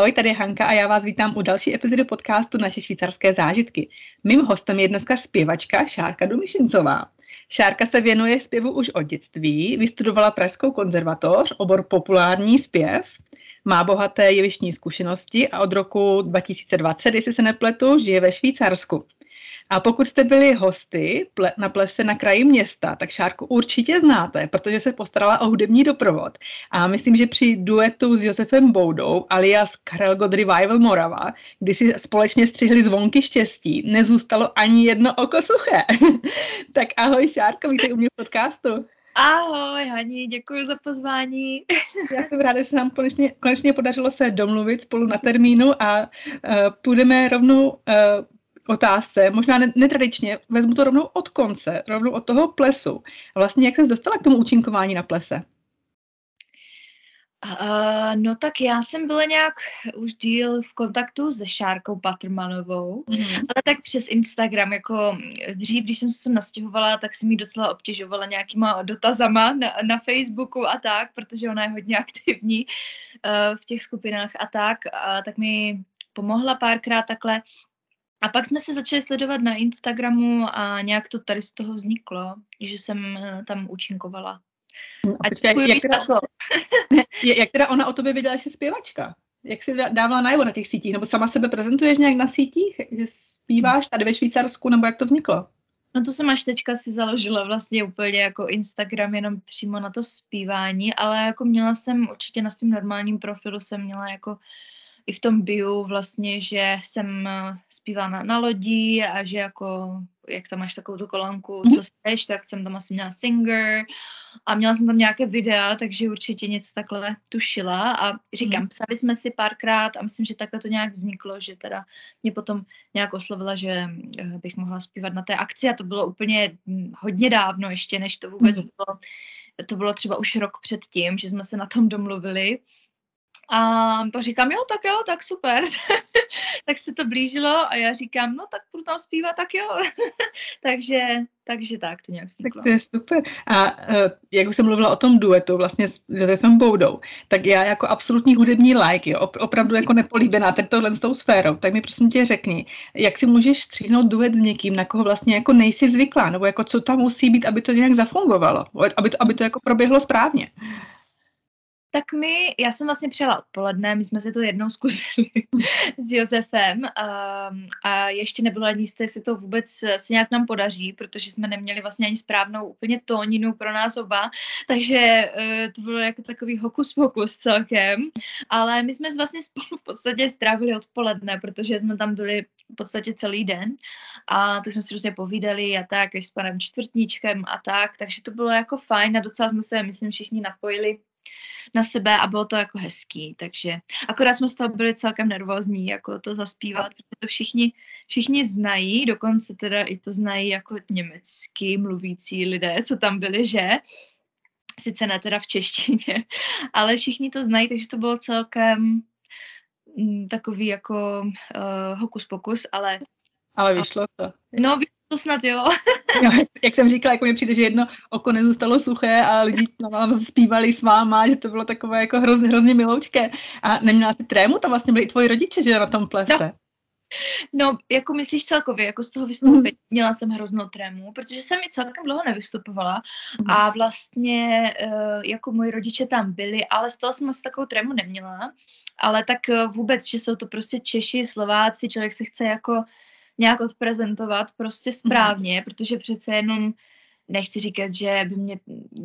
Ahoj, tady je Hanka a já vás vítám u další epizody podcastu Naše švýcarské zážitky. Mým hostem je dneska zpěvačka Šárka Dumišincová. Šárka se věnuje zpěvu už od dětství, vystudovala Pražskou konzervatoř, obor populární zpěv, má bohaté jevištní zkušenosti a od roku 2020, jestli se nepletu, žije ve Švýcarsku. A pokud jste byli hosty na plese na kraji města, tak Šárku určitě znáte, protože se postarala o hudební doprovod. A myslím, že při duetu s Josefem Boudou, alias Karel God Revival Morava, kdy si společně střihli zvonky štěstí, nezůstalo ani jedno oko suché. tak ahoj Šárko, vítej u mě v podcastu. Ahoj, Hani, děkuji za pozvání. Já jsem ráda, že se nám konečně, konečně podařilo se domluvit spolu na termínu a uh, půjdeme rovnou uh, otázce, možná netradičně, vezmu to rovnou od konce, rovnou od toho plesu. A vlastně jak se dostala k tomu účinkování na plese? Uh, no tak já jsem byla nějak už díl v kontaktu se Šárkou Patrmanovou, mm-hmm. ale tak přes Instagram, jako dřív, když jsem se sem nastěhovala, tak jsem mi docela obtěžovala nějakýma dotazama na, na Facebooku a tak, protože ona je hodně aktivní uh, v těch skupinách a tak, a tak mi pomohla párkrát takhle a pak jsme se začali sledovat na Instagramu a nějak to tady z toho vzniklo, že jsem eh, tam účinkovala. No a počkej, jak, teda, jak teda ona o tobě věděla, že jsi zpěvačka? Jak jsi dávala najevo na těch sítích? Nebo sama sebe prezentuješ nějak na sítích? Že zpíváš tady ve Švýcarsku? Nebo jak to vzniklo? No to jsem až teďka si založila vlastně úplně jako Instagram jenom přímo na to zpívání, ale jako měla jsem určitě na svém normálním profilu jsem měla jako i v tom bio vlastně, že jsem eh, zpívala na, na lodi a že jako, jak tam máš takovou tu kolonku, mhm. co jsi, tak jsem tam asi měla singer a měla jsem tam nějaké videa, takže určitě něco takhle tušila a říkám, mm. psali jsme si párkrát a myslím, že takhle to nějak vzniklo, že teda mě potom nějak oslovila, že eh, bych mohla zpívat na té akci a to bylo úplně hm, hodně dávno ještě, než to vůbec mm. bylo to bylo třeba už rok před tím, že jsme se na tom domluvili a říkám, jo, tak jo, tak super. tak se to blížilo a já říkám, no tak budu tam zpívat, tak jo. takže, takže tak to nějak vzniklo. Tak to je super. A uh, jak už jsem mluvila o tom duetu vlastně s Josefem Boudou, tak já jako absolutní hudební like, jo, opravdu jako nepolíbená teď tohle s tou sférou, tak mi prosím tě řekni, jak si můžeš stříhnout duet s někým, na koho vlastně jako nejsi zvyklá, nebo jako co tam musí být, aby to nějak zafungovalo, aby to, aby to jako proběhlo správně. Tak my, já jsem vlastně přijela odpoledne, my jsme si to jednou zkusili s Josefem a, a ještě nebylo ani jisté, jestli to vůbec se nějak nám podaří, protože jsme neměli vlastně ani správnou úplně tóninu pro nás oba, takže uh, to bylo jako takový hokus pokus celkem, ale my jsme vlastně spolu v podstatě strávili odpoledne, protože jsme tam byli v podstatě celý den a tak jsme si různě povídali a tak, s panem čtvrtníčkem a tak, takže to bylo jako fajn a docela jsme se, myslím, všichni napojili na sebe a bylo to jako hezký, takže akorát jsme z toho byli celkem nervózní, jako to zaspívat, protože to všichni, všichni znají, dokonce teda i to znají jako německy mluvící lidé, co tam byli, že? Sice ne teda v češtině, ale všichni to znají, takže to bylo celkem mm, takový jako uh, hokus pokus, ale ale vyšlo to. No, to snad jo. jo jak jsem říkala, jako mi přijde, že jedno oko nezůstalo suché a lidi vám zpívali s váma, že to bylo takové jako hrozně, hrozně miloučké. A neměla si trému, tam vlastně byli i tvoji rodiče, že na tom plese. No. No, jako myslíš celkově, jako z toho vystoupení, mm. měla jsem hroznou trému, protože jsem mi celkem dlouho nevystupovala mm. a vlastně uh, jako moji rodiče tam byli, ale z toho jsem asi takovou trému neměla, ale tak uh, vůbec, že jsou to prostě Češi, Slováci, člověk se chce jako nějak odprezentovat prostě správně, mm. protože přece jenom nechci říkat, že, by mě,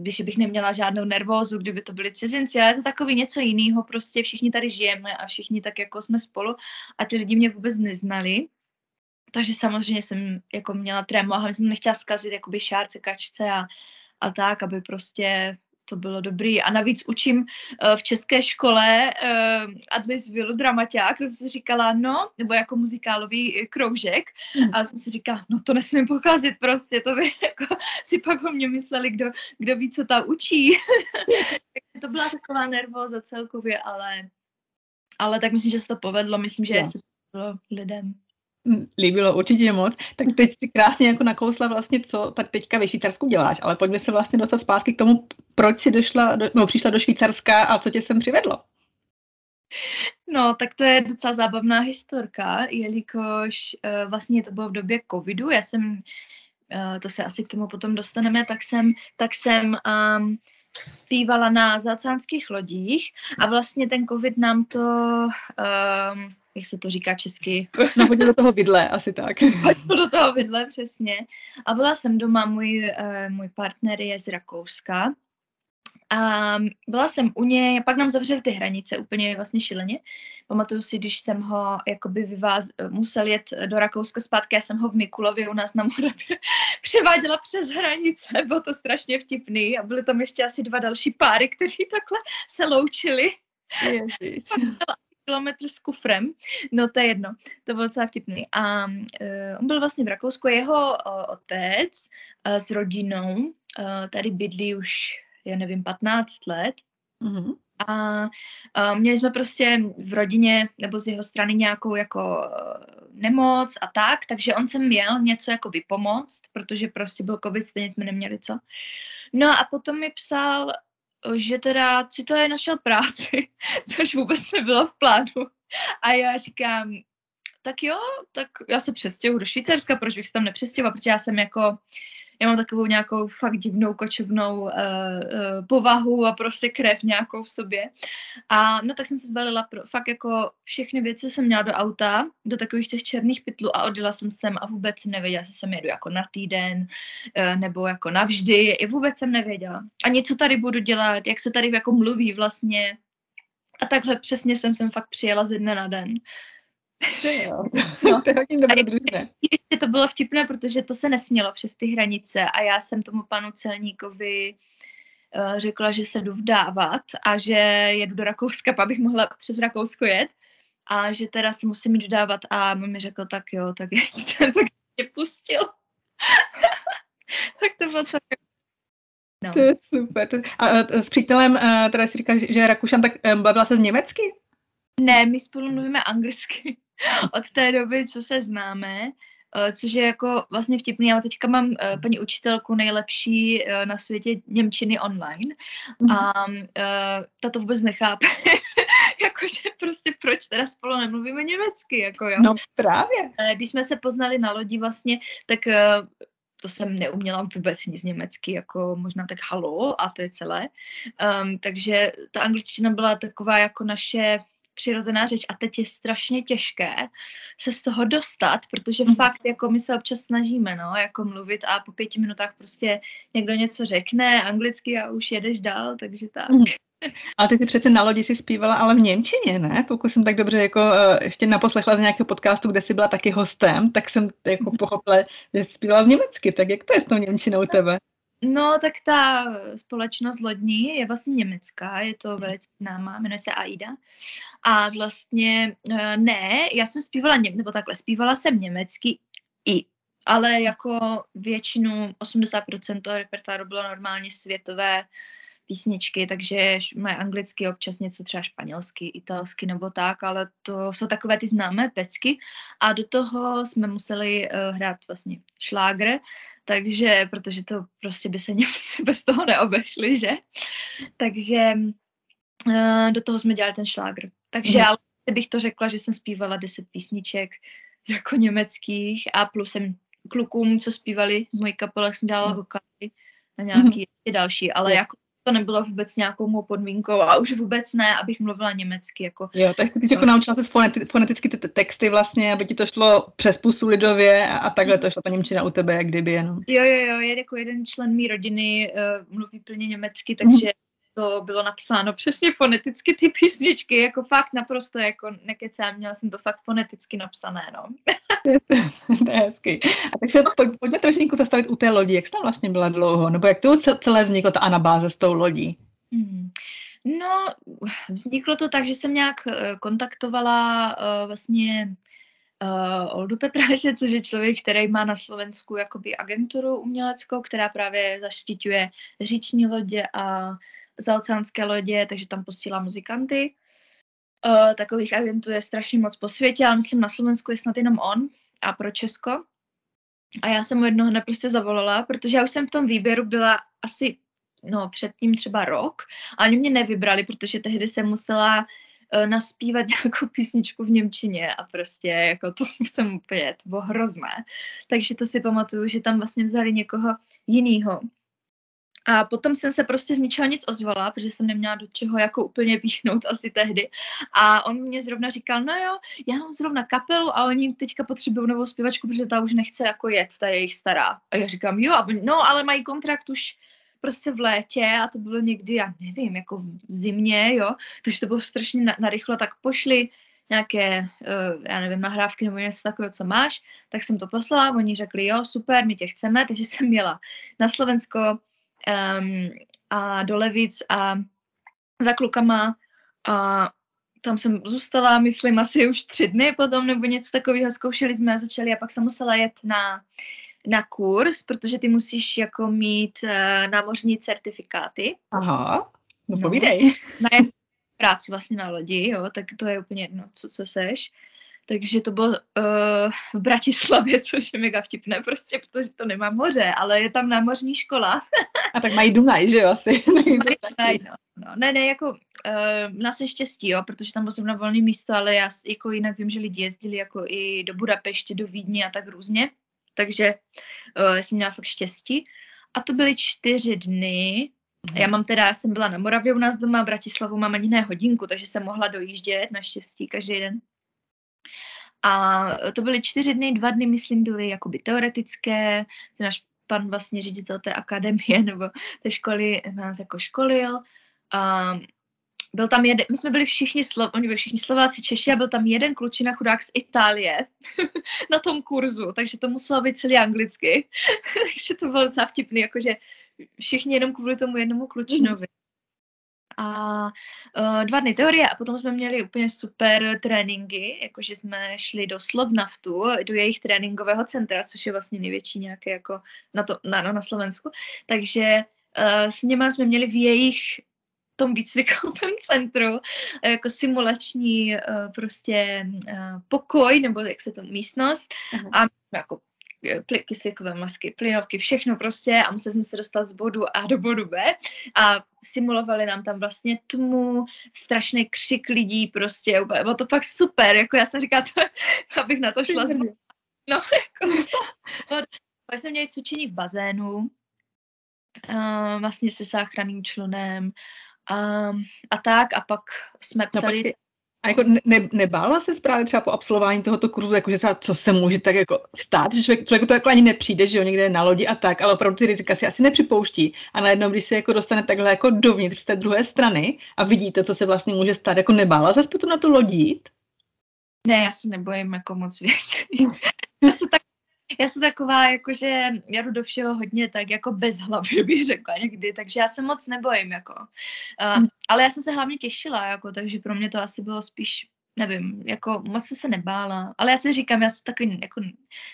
že bych neměla žádnou nervózu, kdyby to byli cizinci, ale je to takový něco jiného, prostě všichni tady žijeme a všichni tak jako jsme spolu a ty lidi mě vůbec neznali. Takže samozřejmě jsem jako měla trému a hlavně jsem nechtěla zkazit jakoby šárce, kačce a, a tak, aby prostě to bylo dobrý. A navíc učím uh, v české škole uh, Adlis Vilu dramaťák, to jsem si říkala, no, nebo jako muzikálový eh, kroužek. Mm. A jsem si říkala, no to nesmím pokazit prostě, to by jako si pak o mě mysleli, kdo, kdo ví, co ta učí. to byla taková nervóza celkově, ale, ale tak myslím, že se to povedlo, myslím, že yeah. se to povedlo lidem. Líbilo určitě moc, tak teď si krásně jako nakousla vlastně, co tak teďka ve Švýcarsku děláš, ale pojďme se vlastně dostat zpátky k tomu, proč jsi došla, do, no, přišla do Švýcarska a co tě sem přivedlo. No, tak to je docela zábavná historka, jelikož uh, vlastně to bylo v době covidu, já jsem, uh, to se asi k tomu potom dostaneme, tak jsem, tak jsem um, zpívala na zacánských lodích a vlastně ten covid nám to, um, jak se to říká česky? Hodně do toho vidle, asi tak. Hodně do toho vidle, přesně. A byla jsem doma, můj, uh, můj partner je z Rakouska a byla jsem u něj, pak nám zavřeli ty hranice úplně vlastně šileně. Pamatuju si, když jsem ho jakoby vyváz, musel jet do Rakouska zpátky, já jsem ho v Mikulově u nás na Moravě převáděla přes hranice, bylo to strašně vtipný a byly tam ještě asi dva další páry, kteří takhle se loučili. Ježiš. kilometr s kufrem, no to je jedno, to bylo docela vtipný. A uh, on byl vlastně v Rakousku, jeho uh, otec uh, s rodinou uh, tady bydlí už já nevím, 15 let. Mm-hmm. A, a měli jsme prostě v rodině nebo z jeho strany nějakou jako eh, nemoc a tak, takže on sem měl něco jako vypomoct, protože prostě byl covid, stejně jsme neměli co. No a potom mi psal, že teda si to je našel práci, což vůbec nebylo v plánu. A já říkám, tak jo, tak já se přestěhuji do Švýcarska, proč bych se tam nepřestěhovala, protože já jsem jako já mám takovou nějakou fakt divnou kočovnou uh, uh, povahu a prostě krev nějakou v sobě. A no tak jsem se zbalila pro, fakt jako všechny věci jsem měla do auta, do takových těch černých pytlů a odjela jsem sem a vůbec jsem nevěděla, jestli jsem jedu jako na týden uh, nebo jako navždy. I vůbec jsem nevěděla. Ani co tady budu dělat, jak se tady jako mluví vlastně. A takhle přesně jsem sem fakt přijela ze dne na den. Jo, no. to je hodně dobrodružné. Ještě to bylo vtipné, protože to se nesmělo přes ty hranice a já jsem tomu panu celníkovi uh, řekla, že se jdu vdávat a že jedu do Rakouska, abych mohla přes Rakousko jet a že teda si musím jít vdávat a on mi řekl, tak jo, tak tak mě pustil. tak to bylo to. No. To je super. A, a s přítelem, a, teda si říkáš, že je Rakušan, tak bavila se z německy? Ne, my spolu mluvíme anglicky. od té doby, co se známe, eh, což je jako vlastně vtipný. Já teďka mám eh, paní učitelku nejlepší eh, na světě Němčiny online mhm. a ta to vůbec nechápe. Jakože prostě proč teda spolu nemluvíme německy, jako jo. No právě. Když jsme se poznali na lodi vlastně, tak to jsem neuměla vůbec nic německy, jako možná tak halo a to je celé. Um, takže ta angličtina byla taková jako naše přirozená řeč a teď je strašně těžké se z toho dostat, protože mm. fakt jako my se občas snažíme, no, jako mluvit a po pěti minutách prostě někdo něco řekne anglicky a už jedeš dál, takže tak. Mm. Ale ty jsi přece na lodi si zpívala, ale v Němčině, ne? Pokud jsem tak dobře jako uh, ještě naposlechla z nějakého podcastu, kde jsi byla taky hostem, tak jsem jako pochopila, že jsi zpívala v německy. Tak jak to je s tou Němčinou tebe? No, tak ta společnost lodní je vlastně německá, je to velice známá, jmenuje se AIDA. A vlastně eh, ne, já jsem zpívala, nebo takhle, zpívala jsem německy i, ale jako většinu, 80% toho repertoáru bylo normálně světové písničky, takže mají anglicky občas něco třeba španělsky, italsky nebo tak, ale to jsou takové ty známé pecky a do toho jsme museli uh, hrát vlastně šlágre, takže, protože to prostě by se Němci bez toho neobešli, že? Takže uh, do toho jsme dělali ten šlágr. Takže mm. ale bych to řekla, že jsem zpívala deset písniček jako německých a plus jsem klukům, co zpívali v mojí kapele, jsem dělala mm. vokály a nějaký mm. další, ale jako to nebylo vůbec nějakou mou podmínkou a už vůbec ne, abych mluvila německy. Jako, jo, takže jsi jako naučila se foneti, foneticky ty texty vlastně, aby ti to šlo přes pusu lidově a, a takhle to šlo ta Němčina u tebe, jak kdyby jenom. Jo, jo, jo, je jako jeden člen mý rodiny uh, mluví plně německy, takže to bylo napsáno přesně foneticky ty písničky, jako fakt naprosto jako nekecám, měla jsem to fakt foneticky napsané, no. to je hezky. A tak se pojď, pojďme trošku zastavit u té lodi, jak tam vlastně byla dlouho, nebo jak to celé vzniklo, ta anabáze s tou lodí? Hmm. No, vzniklo to tak, že jsem nějak eh, kontaktovala uh, vlastně uh, Oldu Petráše, což je člověk, který má na Slovensku jakoby agenturu uměleckou, která právě zaštiťuje říční lodě a zaoceánské lodě, takže tam posílá muzikanty. Uh, takových agentů je strašně moc po světě, ale myslím na Slovensku je snad jenom on a pro Česko. A já jsem mu jednoho dne prostě zavolala, protože já už jsem v tom výběru byla asi no, předtím třeba rok a oni mě nevybrali, protože tehdy jsem musela uh, naspívat nějakou písničku v Němčině a prostě jako to jsem úplně, to bylo hrozné. Takže to si pamatuju, že tam vlastně vzali někoho jiného. A potom jsem se prostě z ničeho nic ozvala, protože jsem neměla do čeho jako úplně píchnout asi tehdy. A on mě zrovna říkal, no jo, já mám zrovna kapelu a oni teďka potřebují novou zpěvačku, protože ta už nechce jako jet, ta je jejich stará. A já říkám, jo, no ale mají kontrakt už prostě v létě a to bylo někdy, já nevím, jako v zimě, jo, takže to bylo strašně na, narychlo, tak pošli nějaké, uh, já nevím, nahrávky nebo něco takového, co máš, tak jsem to poslala, oni řekli, jo, super, my tě chceme, takže jsem měla na Slovensko um, a do Levic a za klukama a tam jsem zůstala, myslím, asi už tři dny potom, nebo něco takového, zkoušeli jsme a začali a pak jsem musela jet na, na kurz, protože ty musíš jako mít uh, námořní certifikáty. Aha, no povídej. No, na práci vlastně na lodi, jo, tak to je úplně jedno, co, co seš. Takže to bylo uh, v Bratislavě, což je mega vtipné prostě, protože to nemá moře, ale je tam námořní škola. A tak mají Dunaj, že jo, asi. Dunaj, no, no. Ne, ne, jako uh, na se štěstí, jo, protože tam bylo zrovna volné místo, ale já jako jinak vím, že lidi jezdili jako i do Budapeště, do Vídně a tak různě. Takže uh, jsem měla fakt štěstí. A to byly čtyři dny. Já mám teda, já jsem byla na Moravě u nás doma, v Bratislavu mám ani ne hodinku, takže jsem mohla dojíždět naštěstí každý den. A to byly čtyři dny, dva dny, myslím, byly jakoby teoretické. Náš pan vlastně ředitel té akademie nebo té školy nás jako školil. A byl tam jeden, my jsme byli všichni, Slo, oni byli všichni Slováci, Češi a byl tam jeden klučina chudák z Itálie na tom kurzu, takže to muselo být celý anglicky. takže to bylo docela vtipný, jakože všichni jenom kvůli tomu jednomu klučinovi a uh, dva dny teorie a potom jsme měli úplně super tréninky, jakože jsme šli do Slovnaftu, do jejich tréninkového centra, což je vlastně největší nějaké jako na, to, na, no, na Slovensku. Takže uh, s nimi jsme měli v jejich tom výcvikovém centru jako simulační uh, prostě uh, pokoj, nebo jak se to místnost uh-huh. a jako kyslíkové masky, plynovky, všechno prostě a museli jsme se dostat z bodu A do bodu B a simulovali nám tam vlastně tmu, strašný křik lidí prostě, bylo to fakt super, jako já jsem říkala, to, abych na to šla z... No, jako, pak jsme měli cvičení v bazénu, uh, vlastně se záchranným člunem um, a tak a pak jsme no, psali... No, a jako ne, nebála se právě třeba po absolvování tohoto kurzu, jakože třeba co se může tak jako stát, že člověk, člověku to jako ani nepřijde, že jo, někde na lodi a tak, ale opravdu ty rizika si asi nepřipouští. A najednou, když se jako dostane takhle jako dovnitř z té druhé strany a vidíte, co se vlastně může stát, jako nebála se potom na to lodit? Ne, já se nebojím jako moc věcí. já se tak já jsem taková, jakože já jdu do všeho hodně tak jako bez hlavy, bych řekla někdy, takže já se moc nebojím, jako. Uh, hmm. Ale já jsem se hlavně těšila, jako, takže pro mě to asi bylo spíš nevím, jako moc jsem se nebála, ale já si říkám, já se taky jako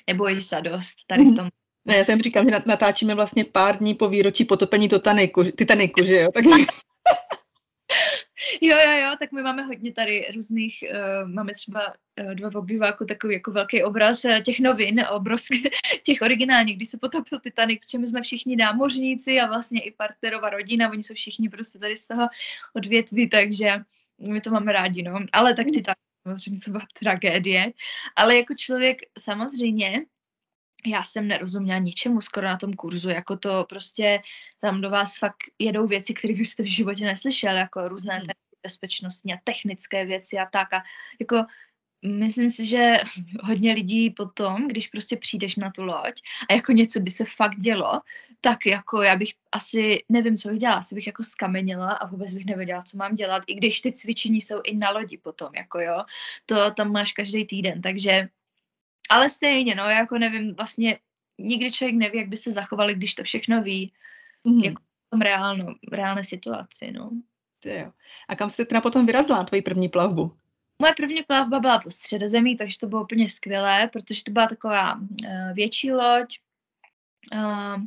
nebojím se dost tady v hmm. tom. Ne, já jsem říkám, že natáčíme vlastně pár dní po výročí potopení Titaniku, Titaniku že jo? Tak... Jo, jo, jo, tak my máme hodně tady různých, uh, máme třeba uh, dva v obýváku takový jako velký obraz uh, těch novin, obrovský, těch originálních, když se potopil Titanic, protože my jsme všichni námořníci a vlastně i partnerova rodina, oni jsou všichni prostě tady z toho odvětví, takže my to máme rádi, no. Ale tak Titanic, samozřejmě to byla tragédie, ale jako člověk samozřejmě já jsem nerozuměla ničemu skoro na tom kurzu, jako to prostě tam do vás fakt jedou věci, které byste v životě neslyšeli, jako různé hmm. bezpečnostní a technické věci a tak a jako myslím si, že hodně lidí potom, když prostě přijdeš na tu loď a jako něco by se fakt dělo, tak jako já bych asi, nevím, co bych dělala, asi bych jako skamenila a vůbec bych nevěděla, co mám dělat, i když ty cvičení jsou i na lodi potom, jako jo, to tam máš každý týden, takže ale stejně, no, jako nevím, vlastně nikdy člověk neví, jak by se zachovali, když to všechno ví, mm-hmm. jako v tom reálno, reálné situaci, no. jo. A kam jste teda potom vyrazila na tvoji první plavbu? Moje první plavba byla po středozemí, takže to bylo úplně skvělé, protože to byla taková uh, větší loď uh,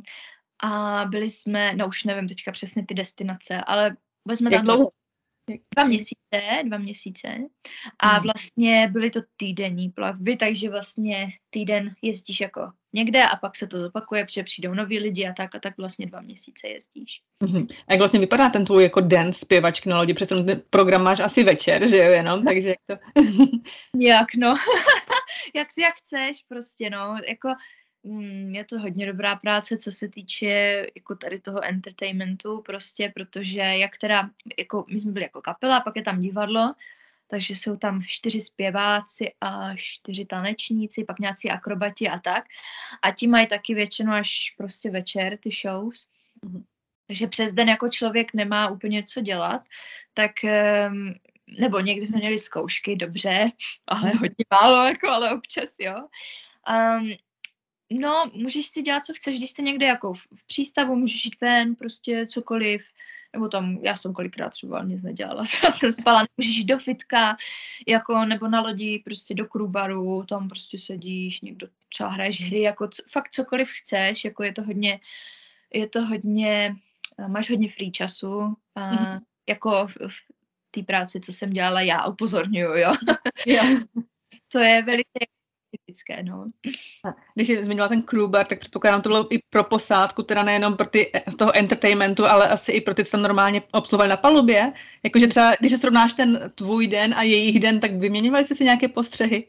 a byli jsme, no už nevím teďka přesně ty destinace, ale jsme jak tam... Dlouho, Dva měsíce, dva měsíce. A Hmm. vlastně byly to týdenní plavby, takže vlastně týden jezdíš jako někde a pak se to zopakuje, protože přijdou noví lidi a tak a tak vlastně dva měsíce jezdíš. Mhm. A jak vlastně vypadá ten tvůj jako den zpěvačky na lodi? Přece ten program máš asi večer, že jo, jenom, takže jak to... Jak no, jak si jak chceš prostě no, jako je to hodně dobrá práce, co se týče jako tady toho entertainmentu prostě, protože jak teda, jako my jsme byli jako kapela, pak je tam divadlo, takže jsou tam čtyři zpěváci a čtyři tanečníci, pak nějací akrobati a tak. A ti mají taky většinou až prostě večer ty shows. Mhm. Takže přes den jako člověk nemá úplně co dělat, tak em, nebo někdy jsme měli zkoušky, dobře, ale hodně málo, jako, ale občas, jo. Um, no, můžeš si dělat, co chceš, když jste někde jako v, v přístavu, můžeš jít ven, prostě cokoliv, nebo tam, já jsem kolikrát třeba nic nedělala, třeba jsem spala, můžeš jít do fitka, jako, nebo na lodi, prostě do krubaru, tam prostě sedíš, někdo třeba hraješ hry, jako c- fakt cokoliv chceš, jako je to hodně, je to hodně, eh, máš hodně free času, a Mhm. jako v, v té práci, co jsem dělala, já upozorňuju, jo. Jo. to je velice typické, no. Když jsi zmiňovala ten crew bar, tak předpokládám, to bylo i pro posádku, teda nejenom pro ty z toho entertainmentu, ale asi i pro ty, co tam normálně obsluhovali na palubě. Jakože třeba, když se srovnáš ten tvůj den a jejich den, tak vyměňovali jste si nějaké postřehy?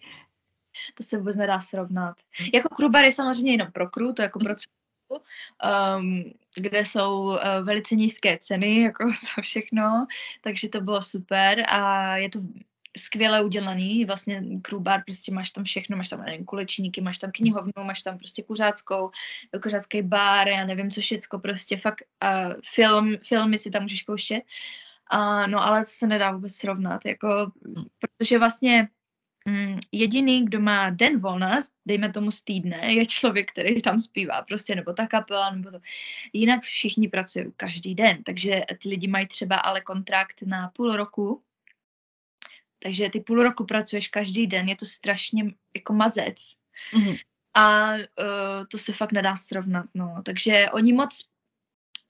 To se vůbec nedá srovnat. Jako krubar je samozřejmě jenom pro crew, to jako pro um, kde jsou uh, velice nízké ceny, jako za všechno, takže to bylo super a je to skvěle udělaný, vlastně crewbar, prostě máš tam všechno, máš tam nevím, kulečníky, máš tam knihovnu, máš tam prostě kuřáckou, kuřácký bar, já nevím co všecko, prostě fakt uh, film, filmy si tam můžeš pouštět, a, no ale to se nedá vůbec srovnat, jako, protože vlastně mm, jediný, kdo má den volna, dejme tomu z týdne, je člověk, který tam zpívá, prostě, nebo ta kapela, nebo to. Jinak všichni pracují každý den, takže ty lidi mají třeba ale kontrakt na půl roku, takže ty půl roku pracuješ každý den, je to strašně jako mazec. Mhm. A uh, to se fakt nedá srovnat, no. Takže oni moc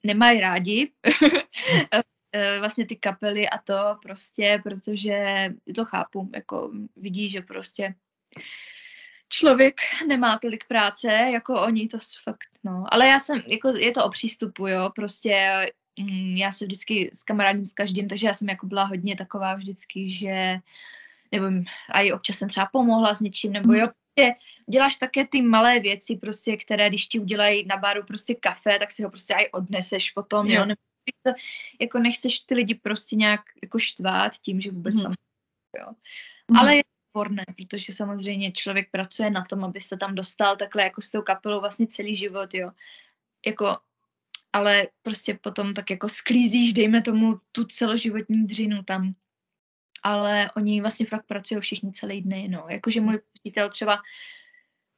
nemají rádi eh, vlastně ty kapely a to prostě, protože to chápu, jako vidí, že prostě člověk nemá tolik práce, jako oni, to fakt, no. Ale já jsem, jako je to o přístupu, jo, prostě já se vždycky s kamarádím s každým, takže já jsem jako byla hodně taková vždycky, že nebo a i občas jsem třeba pomohla s něčím, nebo jo, prostě děláš také ty malé věci, prostě, které když ti udělají na baru prostě kafe, tak si ho prostě aj odneseš potom, jo, Jo. nebo to, jako nechceš ty lidi prostě nějak jako štvát tím, že vůbec Mhm. tam, jo. Mhm. Ale je to sporné, protože samozřejmě člověk pracuje na tom, aby se tam dostal takhle jako s tou kapelou vlastně celý život, jo. Jako, ale prostě potom tak jako sklízíš, dejme tomu, tu celoživotní dřinu tam. Ale oni vlastně fakt pracují všichni celý dny, no. Jakože můj přítel třeba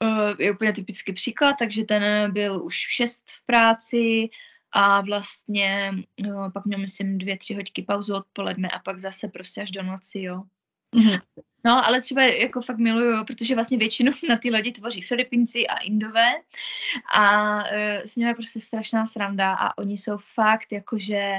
uh, je úplně typický příklad, takže ten byl už v šest v práci a vlastně uh, pak měl, myslím, dvě, tři hoďky pauzu odpoledne a pak zase prostě až do noci, jo. Mhm. No, ale třeba jako fakt miluju, protože vlastně většinu na ty lodi tvoří Filipinci a Indové a uh, s nimi je prostě strašná sranda a oni jsou fakt jakože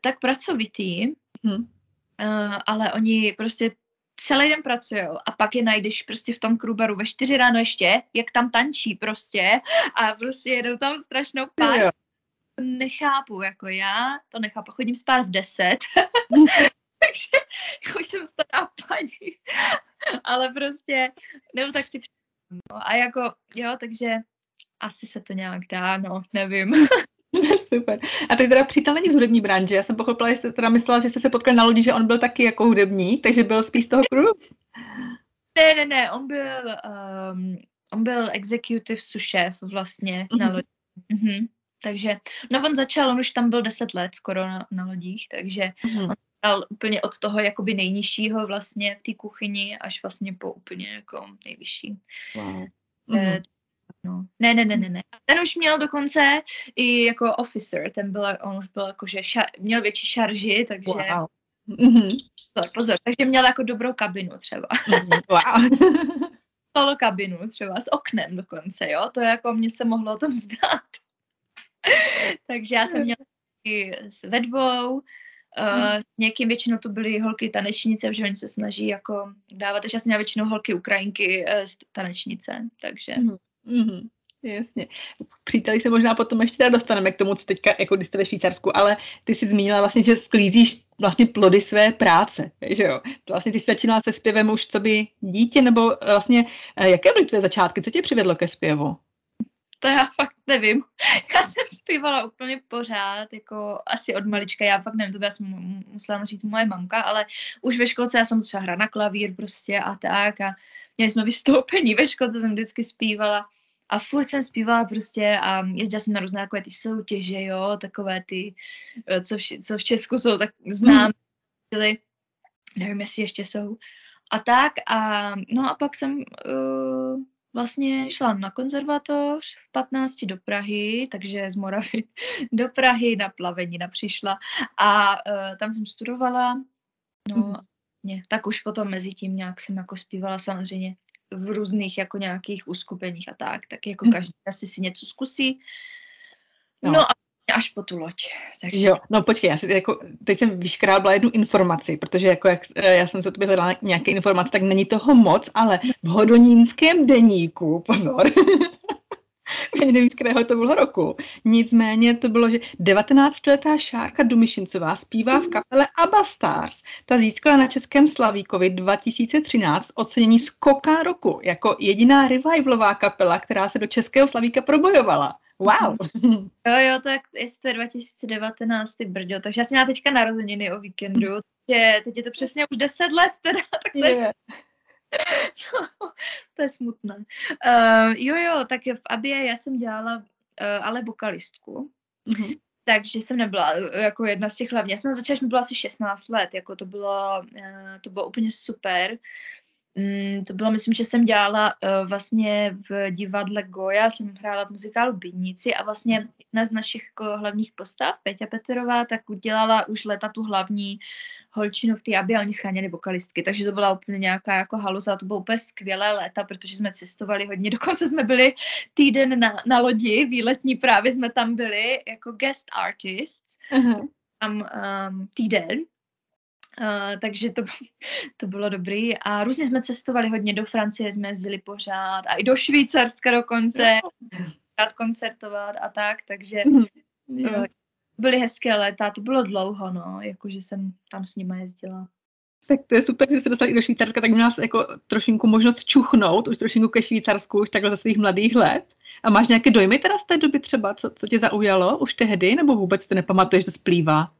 tak pracovitý, Mhm. uh, ale oni prostě celý den pracují a pak je najdeš prostě v tom krubaru ve čtyři ráno ještě, jak tam tančí prostě a prostě jedou tam strašnou pár. Jo. Nechápu, jako já to nechápu. Chodím spát v deset, takže jako už jsem stará paní, ale prostě, nebo tak si no, a jako, jo, takže asi se to nějak dá, no, nevím. Super. A teď teda přítel není z hudební branže. Já jsem pochopila, že jste teda myslela, že jste se potkali na lodi, že on byl taky jako hudební, takže byl spíš z toho crew. Ne, ne, ne, on byl, um, on byl executive šéf vlastně na Mhm. lodi. Mhm. Takže, no on začal, on už tam byl 10 let skoro na, na lodích, takže Mhm. Dal úplně od toho jakoby nejnižšího vlastně v té kuchyni až vlastně po úplně jako nejvyšší. Wow. Mhm. No. Ne, ne, ne, ne, ne. Ten už měl dokonce i jako officer, ten byl, on už byl jako, že ša, měl větší šarži, takže Wow. Mhm. pozor, pozor, takže měl jako dobrou kabinu třeba. Mhm. Wow. Solo kabinu třeba s oknem dokonce, jo, to jako mě se mohlo tam zdát. takže já jsem měla i s ve dvou, Uh, někým většinou to byly holky tanečnice, že oni se snaží jako dávat, takže já jsem měla většinou holky Ukrajinky uh, tanečnice, takže. Mm-hmm. Jasně. Příteli se možná potom ještě teda dostaneme k tomu, co teďka, jako když jste ve Švýcarsku, ale ty jsi zmínila vlastně, že sklízíš vlastně plody své práce, že jo? Vlastně ty jsi začínala se zpěvem už co by dítě, nebo vlastně, eh, jaké byly tvé začátky, co tě přivedlo ke zpěvu? To já fakt nevím. Já jsem zpívala úplně pořád, jako asi od malička, já fakt nevím, to by asi musela říct moje mamka, ale už ve školce já jsem třeba hrát na klavír prostě a tak a měli jsme vystoupení ve školce, jsem vždycky zpívala a furt jsem zpívala prostě a jezdila jsem na různé takové ty soutěže, jo, takové ty, eh, co v, co v Česku jsou tak znám, mm. nevím, jestli ještě jsou. A tak a no a pak jsem uh, vlastně šla na konzervatoř v 15 do Prahy, takže z Moravy do Prahy na plavenina přišla a uh, tam jsem studovala, no mm. ne, tak už potom mezi tím nějak jsem jako zpívala samozřejmě v různých jako nějakých uskupeních a tak, tak jako hm. každý asi si něco zkusí. No, no a až po tu loď. Takže... Jo, no počkej, já si jako, teď jsem vyškrábla jednu informaci, protože jako jak, eh, já jsem se tobě hledala nějaké informace, tak není toho moc, ale v hodonínském deníku, pozor, Ani nevím, z kterého to bylo roku. Nicméně to bylo, že 19-letá Šárka Dumišincová zpívá v kapele Abba Stars. Ta získala na Českém Slavíkovi 2013 ocenění Skoka roku jako jediná revivalová kapela, která se do Českého Slavíka probojovala. Wow. Jo, jo, tak jestli to je 2019, ty brďo, takže já jsem měla teďka narozeniny o víkendu, že teď je to přesně už 10 let teda, tak to je, no, to je smutné. Uh, jo, jo, tak v Abě já jsem dělala uh, ale vokalistku. Mm-hmm. Takže jsem nebyla eh, jako jedna z těch hlavních. Já jsem začala, když mi bylo asi 16 let, jako to bylo, uh, to bylo úplně super. Mm, to bylo, myslím, že jsem dělala uh, vlastně v divadle Goja, jsem hrála v muzikálu Bídníci a vlastně jedna z našich jako, hlavních postav, Peťa Peterová, tak udělala už leta tu hlavní holčinu v té aby oni scháněli vokalistky, takže to byla úplně nějaká jako haluza, to bylo úplně skvělé léta, protože jsme cestovali hodně, dokonce jsme byli týden na, na lodi, výletní právě jsme tam byli jako guest artists, uh-huh. tam um, týden, Uh, takže to, to bylo dobrý. A různě jsme cestovali hodně do Francie, jsme jezdili pořád a i do Švýcarska dokonce, rád koncertovat a tak, takže uh, byly hezké léta, to bylo dlouho, no, jakože jsem tam s nima jezdila. Tak to je super, že jste dostali do Švýcarska, tak měla jako trošinku možnost čuchnout, už trošinku ke Švýcarsku, už takhle za svých mladých let. A máš nějaké dojmy teda z té doby třeba, co, co tě zaujalo už tehdy, nebo vůbec to nepamatuješ, to splývá?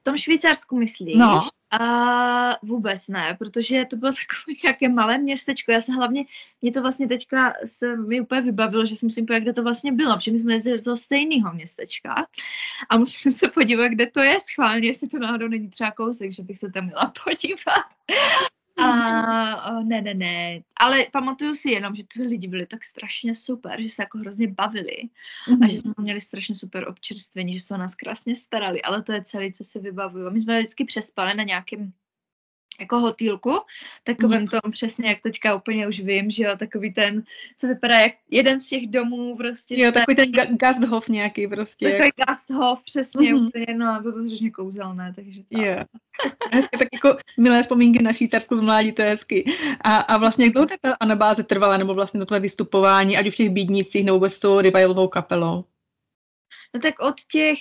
V tom Švýcarsku myslíš? No. A vůbec ne, protože to bylo takové nějaké malé městečko. Já se hlavně, mě to vlastně teďka se mi úplně vybavilo, že jsem si pojela, kde to vlastně bylo, protože my jsme jezdili do toho stejného městečka a musím se podívat, kde to je schválně, jestli to náhodou není třeba kousek, že bych se tam měla podívat. A ne, ne, ne. Ale pamatuju si jenom, že ty lidi byli tak strašně super, že se jako hrozně bavili mm-hmm. a že jsme měli strašně super občerstvení, že se o nás krásně starali, ale to je celé, co si vybavuju. My jsme vždycky přespali na nějakém jako hotýlku, takovým tom přesně, jak teďka úplně už vím, že jo, takový ten, co vypadá jak jeden z těch domů prostě. Jo, takový ten ga- gasthof nějaký prostě. Takový jak... gasthof, přesně, mm-hmm. úplně, no a bylo to hrozně kouzelné, takže to. Jo. Hezky, tak jako milé vzpomínky na Švýcarsku z mládí, to je hezky. A, a vlastně jak dlouho ta anabáze trvala, nebo vlastně to tvoje vystupování, ať už v těch bídnicích, nebo vůbec tou revivalovou kapelou? No tak od těch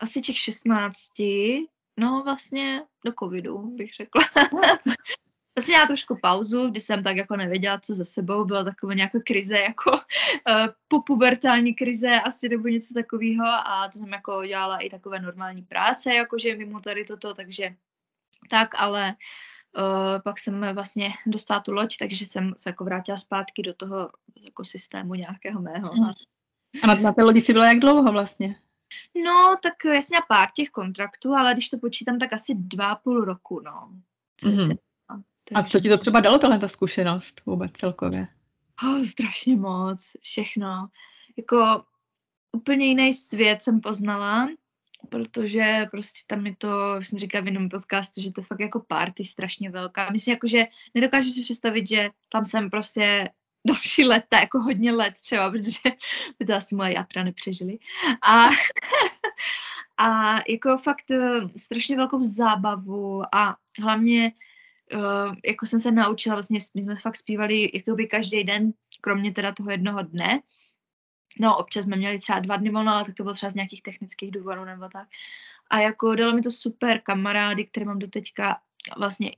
asi těch 16 No vlastně do covidu, bych řekla. Vlastně já trošku pauzu, kdy jsem tak jako nevěděla, co za sebou, byla taková nějaká krize, jako uh, popubertální krize asi nebo něco takového a to jsem jako dělala i takové normální práce, jakože mimo tady toto, takže tak, ale uh, pak jsem vlastně dostala tu loď, takže jsem se jako vrátila zpátky do toho jako systému nějakého mého. A na, na té lodi si byla jak dlouho vlastně? No, tak jasně pár těch kontraktů, ale když to počítám, tak asi dva půl roku, no. Mm-hmm. A co ti to třeba dalo, tahle ta zkušenost vůbec celkově? Oh, strašně moc, všechno. Jako úplně jiný svět jsem poznala, protože prostě tam je to, jak jsem říkala v jiném podcastu, že to je fakt jako party strašně velká. Myslím, jako, že nedokážu si představit, že tam jsem prostě další leta, jako hodně let třeba, protože by to asi moje játra nepřežili. A, A jako fakt uh, strašně velkou zábavu a hlavně uh, jako jsem se naučila, vlastně my jsme fakt zpívali jakoby každý den, kromě teda toho jednoho dne. No, občas jsme měli třeba dva dny volno, ale tak to bylo třeba z nějakých technických důvodů nebo tak. A jako dalo mi to super kamarády, které mám do teďka vlastně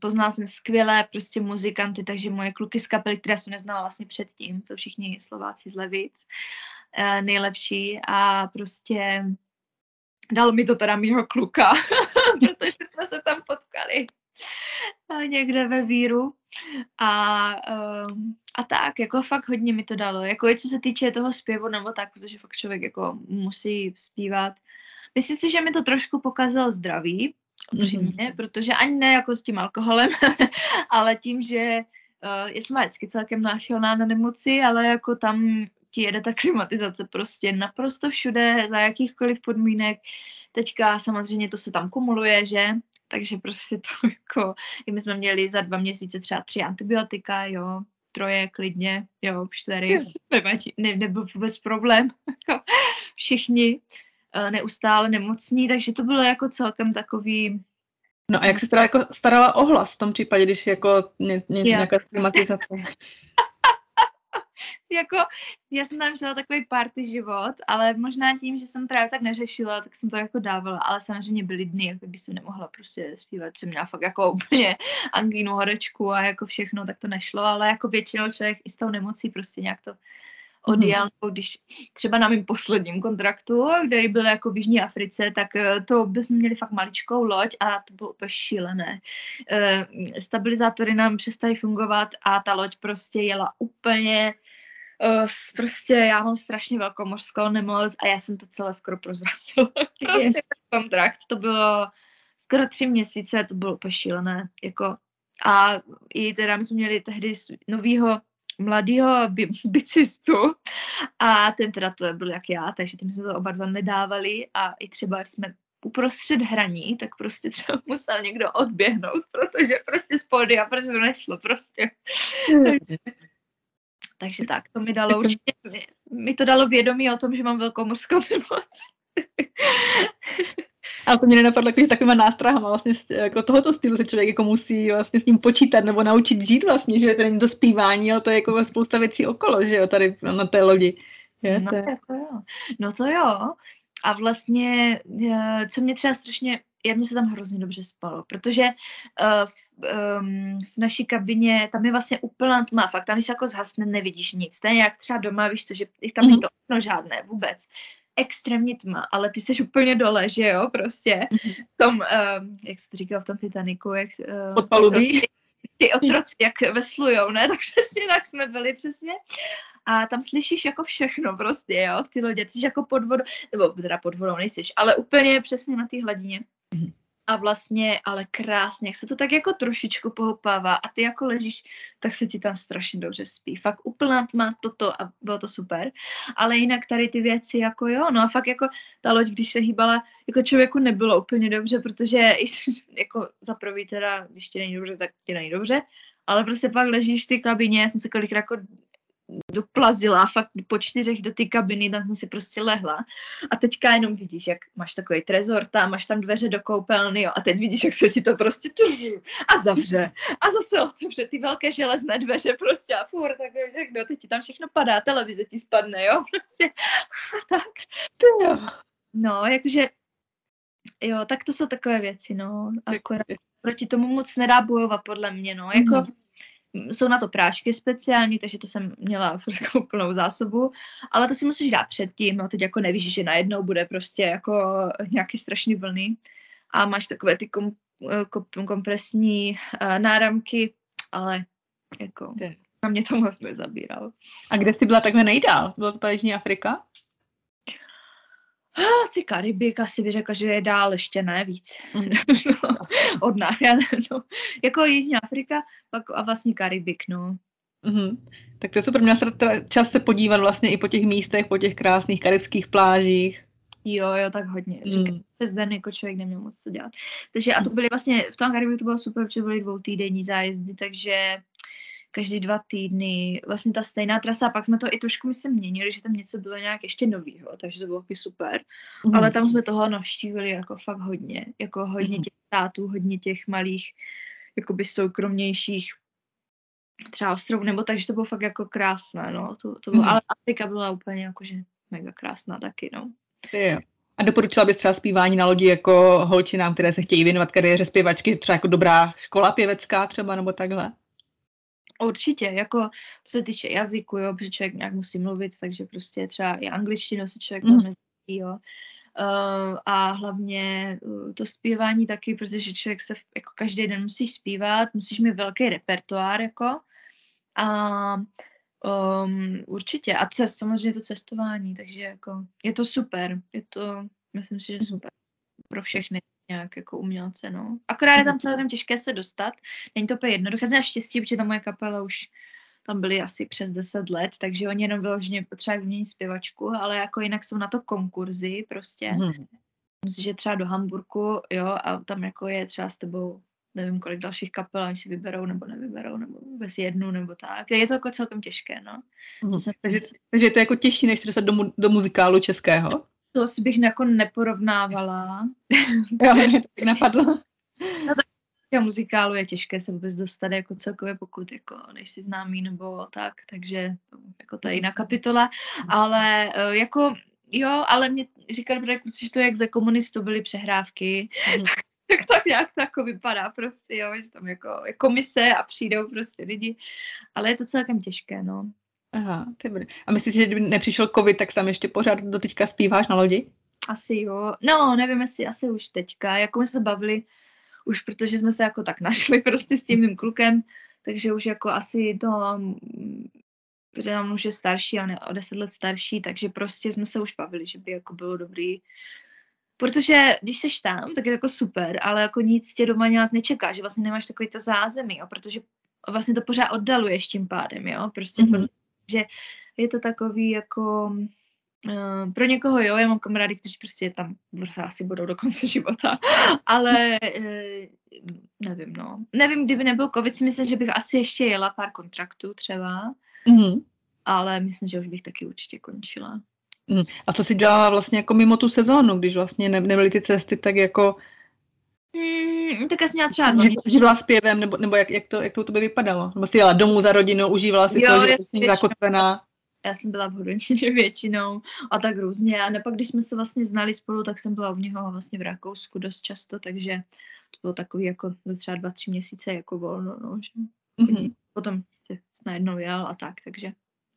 poznala jsem skvělé prostě muzikanty, takže moje kluky z kapely, které jsem neznala vlastně předtím, to všichni Slováci z Levic, eh, nejlepší. A prostě dal mi to teda mýho kluka, protože jsme se tam potkali někde ve víru. A, um, a tak, jako fakt hodně mi to dalo, jako i co se týče toho zpěvu nebo tak, protože fakt člověk jako musí zpívat. Myslím si, že mi to trošku pokazilo zdraví, upřímně, mm-hmm. protože ani ne jako s tím alkoholem, ale tím, že uh, jsem vždycky celkem náchylná na nemoci, ale jako tam ti jede ta klimatizace prostě naprosto všude, za jakýchkoliv podmínek. Teďka samozřejmě to se tam kumuluje, že? Takže prostě to jako, i my jsme měli za dva měsíce třeba tři antibiotika, jo, troje klidně, jo, čtyři, nevadí, ne, nebyl vůbec problém, jako všichni neustále nemocní, takže to bylo jako celkem takový No a jak se teda jako starala o hlas v tom případě, když jako ně, ně, nějaká klimatizace? jako, já jsem tam žila takový party život, ale možná tím, že jsem právě tak neřešila, tak jsem to jako dávala, ale samozřejmě byly dny, jako když jsem nemohla prostě zpívat, jsem měla fakt jako úplně angínu, horečku a jako všechno, tak to nešlo, ale jako většinou člověk i s tou nemocí prostě nějak to odjel, mm. když třeba na mém posledním kontraktu, který byl jako v Jižní Africe, tak eh, to bychom měli fakt maličkou loď a to bylo úplně šílené. E, stabilizátory nám přestaly fungovat a ta loď prostě jela úplně Uh, prostě já mám strašně velkou mořskou nemoc a já jsem to celé skoro prozvracela. kontrakt, to bylo skoro tři měsíce, to bylo úplně šílené. Jako, a i teda my jsme měli tehdy novýho mladého bi- bicistu a ten teda to byl jak já, takže tím jsme to oba dva nedávali a i třeba jsme uprostřed hraní, tak prostě třeba musel někdo odběhnout, protože prostě z pódia prostě to nešlo prostě. takže tak, to mi dalo určitě, mi, mi to dalo vědomí o tom, že mám velkou mořskou nemoc. Ale to mě nenapadlo, že takovýma nástrahama vlastně jako tohoto stylu se člověk jako musí vlastně s ním počítat nebo naučit žít vlastně, že to není to zpívání, ale to je jako spousta věcí okolo, že jo, tady na té lodi. Je, no, to jako jo. no to jo. A vlastně, eh, co mě třeba strašně, já mě se tam hrozně dobře spalo, protože uh, v, um, v naší kabině, tam je vlastně úplná tma, fakt tam, když se jako zhasne, nevidíš nic. Je jak třeba doma, víš co, že tam mm-hmm. není to okno žádné vůbec extrémně tma, ale ty jsi úplně dole, že jo, prostě v tom, uh, jak se to říkal v tom Titaniku, jak... Uh, Podpalubí? Ty otroci, jak veslujou, ne, tak přesně tak jsme byli přesně. A tam slyšíš jako všechno prostě, jo, ty lodě, ty jsi jako pod vodou, nebo teda pod vodou nejsiš, ale úplně přesně na té hladině. Mm-hmm a vlastně, ale krásně, jak se to tak jako trošičku pohopává a ty jako ležíš, tak se ti tam strašně dobře spí. Fakt úplná tma, toto a bylo to super. Ale jinak tady ty věci jako jo, no a fakt jako ta loď, když se hýbala, jako člověku nebylo úplně dobře, protože jako za prvý teda, když ti není dobře, tak ti není dobře, ale prostě pak ležíš v té kabině, já jsem se kolikrát jako doplazila fakt po čtyřech do té kabiny, tam jsem si prostě lehla a teďka jenom vidíš, jak máš takový trezor tam, máš tam dveře do koupelny jo, a teď vidíš, jak se ti to prostě a zavře a zase otevře ty velké železné dveře prostě a furt tak všechno, teď ti tam všechno padá, televize ti spadne, jo, prostě a tak. Jo. No, jakože jo, tak to jsou takové věci, no, akorát proti tomu moc nedá bojovat podle mě, no, jako mm jsou na to prášky speciální, takže to jsem měla jako plnou zásobu, ale to si musíš dát předtím, no teď jako nevíš, že najednou bude prostě jako nějaký strašný vlny a máš takové ty kom, kom, kompresní uh, náramky, ale jako na mě to moc nezabíral. A kde jsi byla takhle nejdál? Byla to ta Jižní Afrika? Asi Karibik, asi by řekla, že je dál ještě ne víc. Mm. no, od nás, no. Jako Jižní Afrika, pak a vlastně Karibik, no. Mm-hmm. Tak to je super, měla se čas se podívat vlastně i po těch místech, po těch krásných karibských plážích. Jo, jo, tak hodně. Mm. Den jako člověk neměl moc co dělat. Takže a to byly vlastně, v tom Karibiku to bylo super, protože byly dvou týdenní zájezdy, takže každý dva týdny, vlastně ta stejná trasa pak jsme to i trošku myslím měnili, že tam něco bylo nějak ještě novýho, takže to bylo taky super, mm. ale tam jsme toho navštívili jako fakt hodně, jako hodně mm. těch států, hodně těch malých, jakoby soukromnějších třeba ostrovů, nebo takže to bylo fakt jako krásné, no, to, to bylo, mm. ale Afrika byla úplně jakože mega krásná taky, no. Yeah. A doporučila bys třeba zpívání na lodi jako holčinám, které se chtějí věnovat kariéře zpěvačky, třeba jako dobrá škola pěvecká třeba, nebo takhle? Určitě, jako co se týče jazyku, jo, protože člověk nějak musí mluvit, takže prostě třeba i angličtinu si člověk mm. tam jo. Uh, a hlavně uh, to zpívání taky, protože člověk se jako každý den musí zpívat, musíš mít velký repertoár, jako. A um, určitě. A cest, samozřejmě to cestování, takže jako je to super. Je to, myslím si, že super pro všechny nějak jako umělce, no. Akorát je tam celkem těžké se dostat. Není to úplně jednoduché, jsem štěstí, protože ta moje kapela už tam byly asi přes 10 let, takže oni jenom vyloženě potřebují vyměnit zpěvačku, ale jako jinak jsou na to konkurzy prostě. Hmm. Myslím, že třeba do Hamburku, jo, a tam jako je třeba s tebou nevím, kolik dalších kapel, oni si vyberou nebo nevyberou, nebo vůbec jednu, nebo tak. Je to jako celkem těžké, no. Hmm. Takže, takže je to jako těžší, než se do, mu, do muzikálu českého? To si bych jako neporovnávala. jo, mě to tak napadlo. No tak muzikálu je těžké se vůbec dostat jako celkově, pokud jako nejsi známý nebo tak, takže jako to je jiná kapitola, ale e, jako jo, ale mě říkali, že to jak za komunistů byly přehrávky, mm. tak tak to nějak to jako vypadá prostě, jo, že tam jako je komise a přijdou prostě lidi, ale je to celkem těžké, no. Aha, to je A myslíš, že kdyby nepřišel covid, tak tam ještě pořád do teďka zpíváš na lodi? Asi jo. No, nevím, jestli asi už teďka. Jako my se bavili, už protože jsme se jako tak našli prostě s tím mým klukem, takže už jako asi to, protože on už je starší, on je o deset let starší, takže prostě jsme se už bavili, že by jako bylo dobrý Protože když seš tam, tak je to jako super, ale jako nic tě doma nějak nečeká, že vlastně nemáš takový to zázemí, jo, protože vlastně to pořád oddaluješ tím pádem, jo, prostě, mm-hmm. Protože je to takový jako, uh, pro někoho jo, já mám kamarády, kteří prostě tam prostě asi budou do konce života, ale uh, nevím, no. Nevím, kdyby nebyl covid, si myslím, že bych asi ještě jela pár kontraktů třeba, mm-hmm. ale myslím, že už bych taky určitě končila. Mm. A co si dělala vlastně jako mimo tu sezónu, když vlastně ne, nebyly ty cesty tak jako... Mm, tak já třeba... Že, byla zpěvem, nebo, nebo jak, jak, to, jak to u tebe vypadalo? Nebo jsi jela domů za rodinu, užívala si jo, to, že jsi zakotvená? Já jsem byla v Hodonině většinou a tak různě. A nepak, když jsme se vlastně znali spolu, tak jsem byla u něho vlastně v Rakousku dost často, takže to bylo takový jako třeba dva, tři měsíce jako volno, no, že mm-hmm. potom jste najednou jel a tak, takže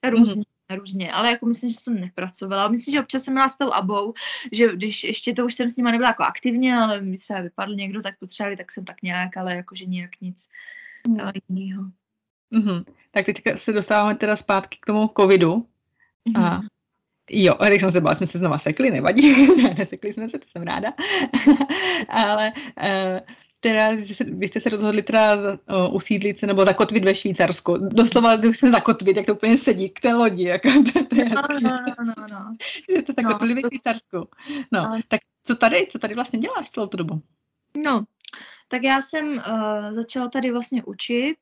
různě. Mm-hmm různě, ale jako myslím, že jsem nepracovala. Myslím, že občas jsem měla s tou abou, že když ještě to už jsem s nima nebyla jako aktivně, ale mi třeba vypadl někdo, tak potřebovali, tak jsem tak nějak, ale jakože nějak nic mm. jiného. Mm-hmm. Tak teď se dostáváme teda zpátky k tomu covidu. Mm-hmm. A Jo, a když jsem se bála, jsme se znova sekli, nevadí, ne, nesekli jsme se, to jsem ráda, ale uh, teda vy jste se rozhodli teda uh, usídlit se nebo zakotvit ve Švýcarsku. Doslova, když jsme zakotvit, jak to úplně sedí k té lodi. Jako, to, to je no, no, no, no, no. Jste zakotvili no, ve Švýcarsku. No, no, tak co tady, co tady vlastně děláš celou tu dobu? No, tak já jsem uh, začala tady vlastně učit,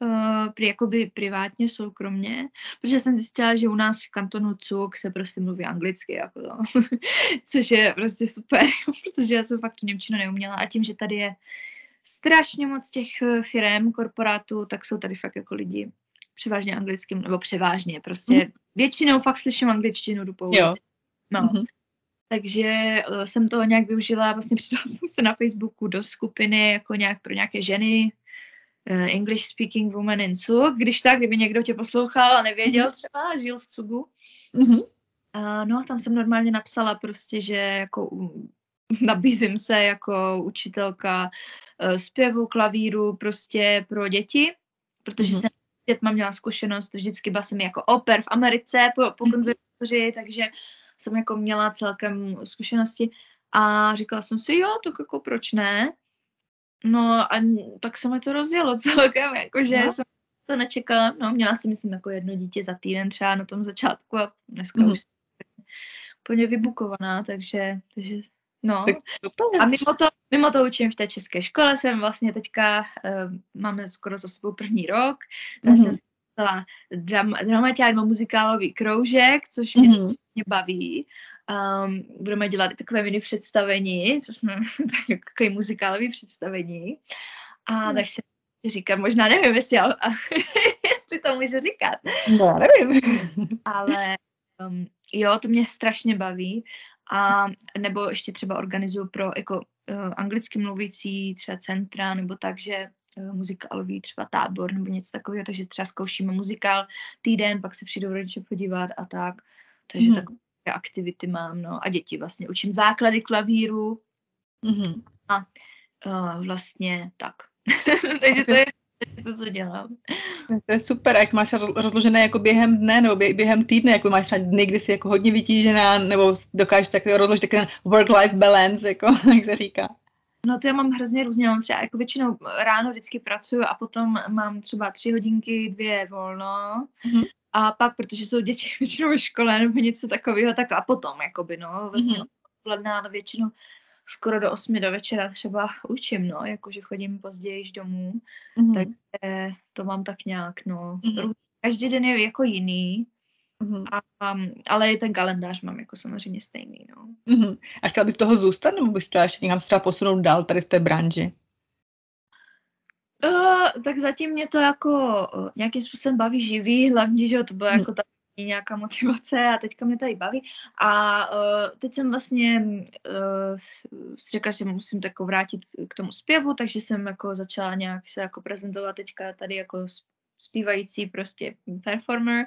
uh, jakoby privátně, soukromně, protože jsem zjistila, že u nás v kantonu Cuk se prostě mluví anglicky, jako to, což je prostě super, protože já jsem fakt tu Němčinu neuměla a tím, že tady je strašně moc těch eh, firm, korporátů, tak jsou tady fakt jako lidi převážně anglickým, nebo převážně, prostě mm. většinou fakt slyším angličtinu, jdu po ulici. No. Mm-hmm. Takže uh, jsem toho nějak využila, vlastně přidala jsem se na Facebooku do skupiny jako nějak pro nějaké ženy, English speaking woman in Zug, když tak, kdyby někdo tě poslouchal a nevěděl mm-hmm. třeba, žil v Cugu. Mm-hmm. Uh, no a tam jsem normálně napsala prostě, že jako nabízím se jako učitelka uh, zpěvu, klavíru prostě pro děti, protože mm-hmm. jsem dětma měla zkušenost, vždycky byla jsem jako oper v Americe po, po mhm. konzervatoři, takže jsem jako měla celkem zkušenosti a říkala jsem si, jo, tak jako proč ne? No a tak se mi to rozjelo celkem, jakože no. jsem to nečekala. No, měla jsem, myslím, jako jedno dítě za týden třeba na tom začátku a dneska mm. už jsem úplně vybukovaná, takže, takže No. A mimo to, mimo to učím v té české škole, jsem vlastně teďka, uh, máme skoro za sebou první rok, mm-hmm. jsem byla dram, dramaťák nebo muzikálový kroužek, což mě mm-hmm. baví. Um, budeme dělat takové mini představení, co jsme takové muzikálový představení. A mm. tak se říkám, možná nevím, jestli, ale, jestli to můžu říkat. No, nevím. ale um, jo, to mě strašně baví. A nebo ještě třeba organizuju pro jako uh, anglicky mluvící třeba centra, nebo tak, že uh, muzikálový třeba tábor nebo něco takového, takže třeba zkoušíme muzikál týden, pak se přijdou rodiče podívat a tak. Takže mm. takové aktivity mám, no. A děti vlastně učím základy klavíru. Mm. A uh, vlastně tak. takže to je to, co dělám. To je super, jak máš rozložené jako během dne nebo během týdne, jako máš třeba dny, kdy jsi jako hodně vytížená, nebo dokážeš tak rozložit takový work-life balance, jako, jak se říká. No to já mám hrozně různě, mám třeba jako většinou ráno vždycky pracuju a potom mám třeba tři hodinky, dvě volno. Mm-hmm. A pak, protože jsou děti většinou ve škole nebo něco takového, tak a potom, jakoby, no, vlastně mm-hmm. odpoledne, ale většinou skoro do 8 do večera třeba učím, no, jakože chodím později domů, mm-hmm. tak to mám tak nějak, no. Mm-hmm. Každý den je jako jiný, mm-hmm. a, um, ale i ten kalendář mám jako samozřejmě stejný, no. Mm-hmm. A chtěla bys toho zůstat, nebo bys chtěla ještě někam třeba posunout dál tady v té branži? Uh, tak zatím mě to jako uh, nějakým způsobem baví živý, hlavně, že to bylo mm. jako ta nějaká motivace a teďka mě tady baví. A uh, teď jsem vlastně uh, řekla, že musím tako vrátit k tomu zpěvu, takže jsem jako začala nějak se jako prezentovat teďka tady jako zpívající prostě performer.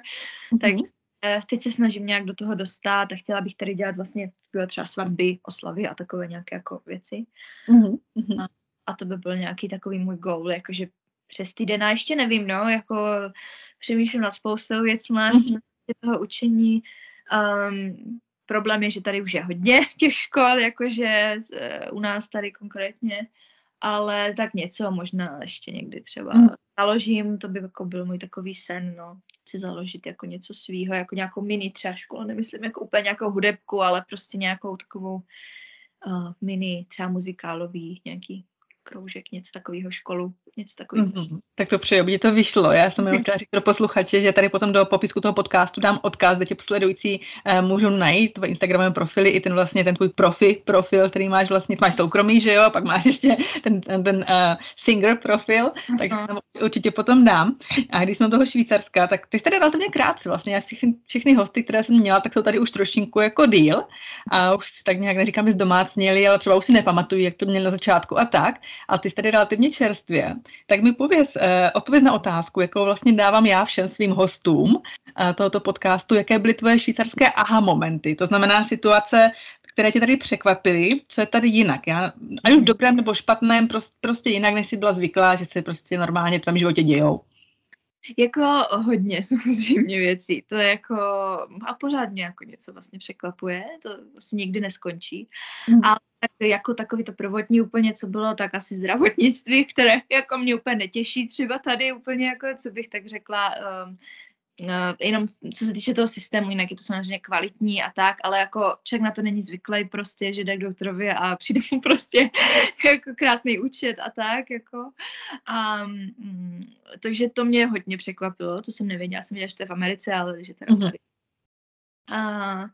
Mm-hmm. Tak uh, teď se snažím nějak do toho dostat a chtěla bych tady dělat vlastně třeba svatby, oslavy a takové nějaké jako věci. Mm-hmm. A, a to by byl nějaký takový můj goal, jakože přes týden a ještě nevím, no, jako přemýšlím nad spoustou věcma, mm-hmm toho učení. Um, problém je, že tady už je hodně těch škol, jakože z, uh, u nás tady konkrétně, ale tak něco možná ještě někdy třeba mm. založím, to by jako byl můj takový sen, no, chci založit jako něco svýho, jako nějakou mini třeba školu, nemyslím jako úplně nějakou hudebku, ale prostě nějakou takovou uh, mini třeba muzikálový nějaký kroužek, něco takového, školu, něco takového. Mm-hmm. Tak to přeju, aby to vyšlo. Já jsem jenom chtěla říct pro posluchače, že tady potom do popisku toho podcastu dám odkaz, kde tě sledující uh, můžou najít tvoje Instagramové profily i ten vlastně ten tvůj profi profil, který máš vlastně, máš soukromý, že jo, a pak máš ještě ten, ten, ten uh, singer profil, uh-huh. tak tam určitě potom dám. A když jsme toho Švýcarska, tak ty jsi tady relativně krátce vlastně. Já všechny, všechny hosty, které jsem měla, tak jsou tady už trošinku jako díl a už tak nějak neříkám, že zdomácněli, ale třeba už si nepamatují, jak to měli na začátku a tak a ty jsi tady relativně čerstvě, tak mi pověz, eh, odpověz na otázku, jakou vlastně dávám já všem svým hostům eh, tohoto podcastu, jaké byly tvoje švýcarské aha momenty, to znamená situace, které tě tady překvapily, co je tady jinak. Já, ať už v dobrém nebo špatném, prostě, prostě jinak, než jsi byla zvyklá, že se prostě normálně v tvém životě dějou. Jako hodně samozřejmě věcí. To je jako, a pořád mě jako něco vlastně překvapuje, to vlastně nikdy neskončí. Mm. Ale tak jako takový to prvotní úplně, co bylo, tak asi zdravotnictví, které jako mě úplně netěší třeba tady úplně jako, co bych tak řekla, um, jenom co se týče toho systému, jinak je to samozřejmě kvalitní a tak, ale jako člověk na to není zvyklý prostě, že jde k doktorovi a přijde mu prostě jako krásný účet a tak, jako. A, um, takže to mě hodně překvapilo, to jsem nevěděla, já jsem věděla, že to je v Americe, ale že teda mm-hmm. tady. A,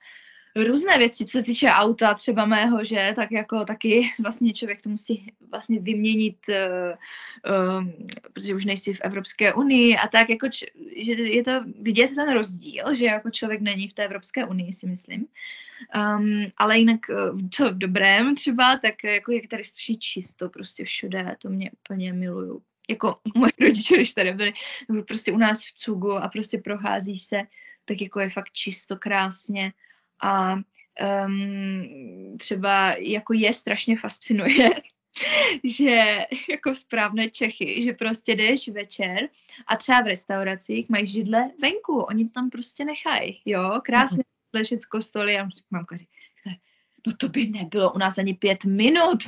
různé věci, co se týče auta třeba mého, že, tak jako taky vlastně člověk to musí vlastně vyměnit, uh, um, protože už nejsi v Evropské unii a tak jako, č- že je to vidět ten rozdíl, že jako člověk není v té Evropské unii, si myslím. Um, ale jinak, co v dobrém třeba, tak jako jak tady strašně čisto prostě všude, to mě úplně miluju. Jako moje rodiče, když tady byli prostě u nás v Cugu a prostě prochází se, tak jako je fakt čisto, krásně a um, třeba jako je strašně fascinuje, že jako správné Čechy, že prostě jdeš večer a třeba v restauracích mají židle venku, oni tam prostě nechají, jo, krásně mm-hmm. ležet z kostoly a mamka říká, no to by nebylo u nás ani pět minut,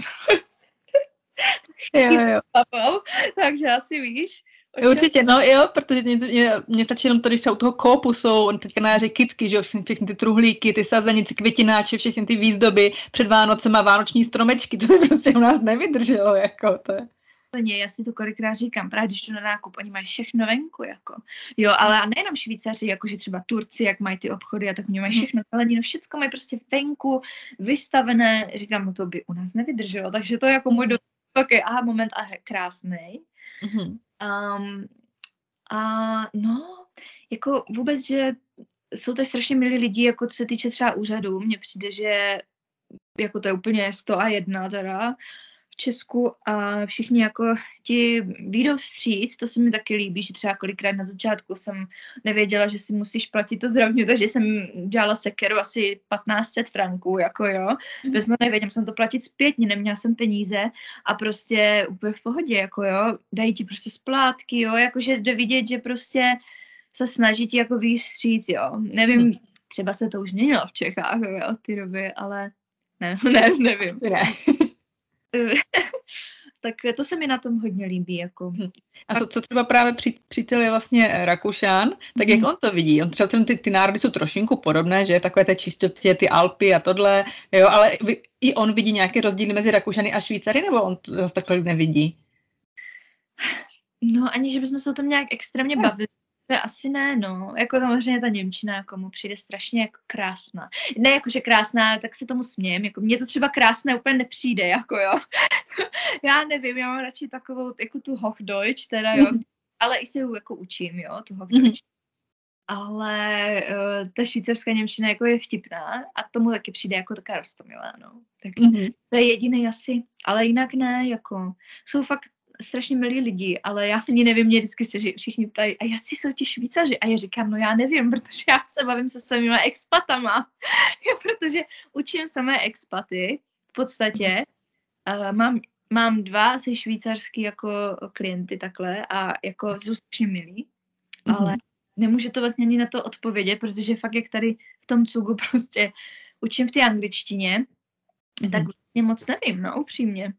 jo, jo. takže asi víš, Určitě, no jo, protože mě, mě, mě stačí jenom to, když jsou u toho koupu, jsou teďka na jaře kitky, že jo, všechny, všechny ty truhlíky, ty sazenice, květináče, všechny ty výzdoby před Vánocema, vánoční stromečky, to by prostě u nás nevydrželo, jako to je. Já si to kolikrát říkám, právě když jdu na nákup, oni mají všechno venku, jako. Jo, ale a nejenom Švýcaři, jakože třeba Turci, jak mají ty obchody a tak oni mají mhm. všechno zeleninu, všechno mají prostě venku vystavené. Říkám, no to by u nás nevydrželo, takže to je jako můj do... okay, aha, moment a krásný. Mm-hmm. Um, a no, jako vůbec, že jsou to strašně milí lidi, jako co se týče třeba úřadu. Mně přijde, že jako to je úplně 100 a jedna teda v Česku a všichni jako ti výjdou vstříc, to se mi taky líbí, že třeba kolikrát na začátku jsem nevěděla, že si musíš platit to zdravotní, takže jsem dělala sekeru asi 1500 franků, jako jo, mm. bez nevěděla, jsem to platit zpětně, neměla jsem peníze a prostě úplně v pohodě, jako jo, dají ti prostě splátky, jo, jakože jde vidět, že prostě se snaží ti jako výstříc, jo, nevím, mm. třeba se to už měnilo v Čechách, jo, ty doby, ale ne, ne, nevím. Ne. tak to se mi na tom hodně líbí. Jako. Hm. A co, co třeba právě při, přítel je vlastně Rakušan, tak jak hmm. on to vidí? On třeba ty, ty národy jsou trošinku podobné, že takové té čistotě, ty Alpy a tohle, jo, ale i on vidí nějaké rozdíly mezi Rakušany a Švýcary, nebo on to zase takhle nevidí? No, ani že bychom se o tom nějak extrémně bavili, to asi ne, no. Jako samozřejmě ta Němčina jako mu přijde strašně jako krásná. Ne jako, že krásná, tak se tomu smějem. Jako mně to třeba krásné úplně nepřijde, jako jo. já nevím, já mám radši takovou, jako tu Hochdeutsch, teda jo. Mm-hmm. Ale i se ju jako učím, jo, tu Hochdeutsch. Mm-hmm. Ale uh, ta švýcarská Němčina jako je vtipná a tomu taky přijde jako taká rostomilá, no. Tak mm-hmm. to je jediný asi, ale jinak ne, jako jsou fakt strašně milí lidi, ale já ani nevím, mě vždycky se všichni ptají, a jak si jsou ti Švýcaři? A já říkám, no já nevím, protože já se bavím se svými expatama, protože učím samé expaty v podstatě. Uh, mám, mám dva asi švýcarský jako klienty takhle a jako jsou strašně milí, mm-hmm. ale nemůžu to vlastně ani na to odpovědět, protože fakt jak tady v tom cugu prostě učím v té angličtině, mm-hmm. tak vlastně moc nevím, no upřímně.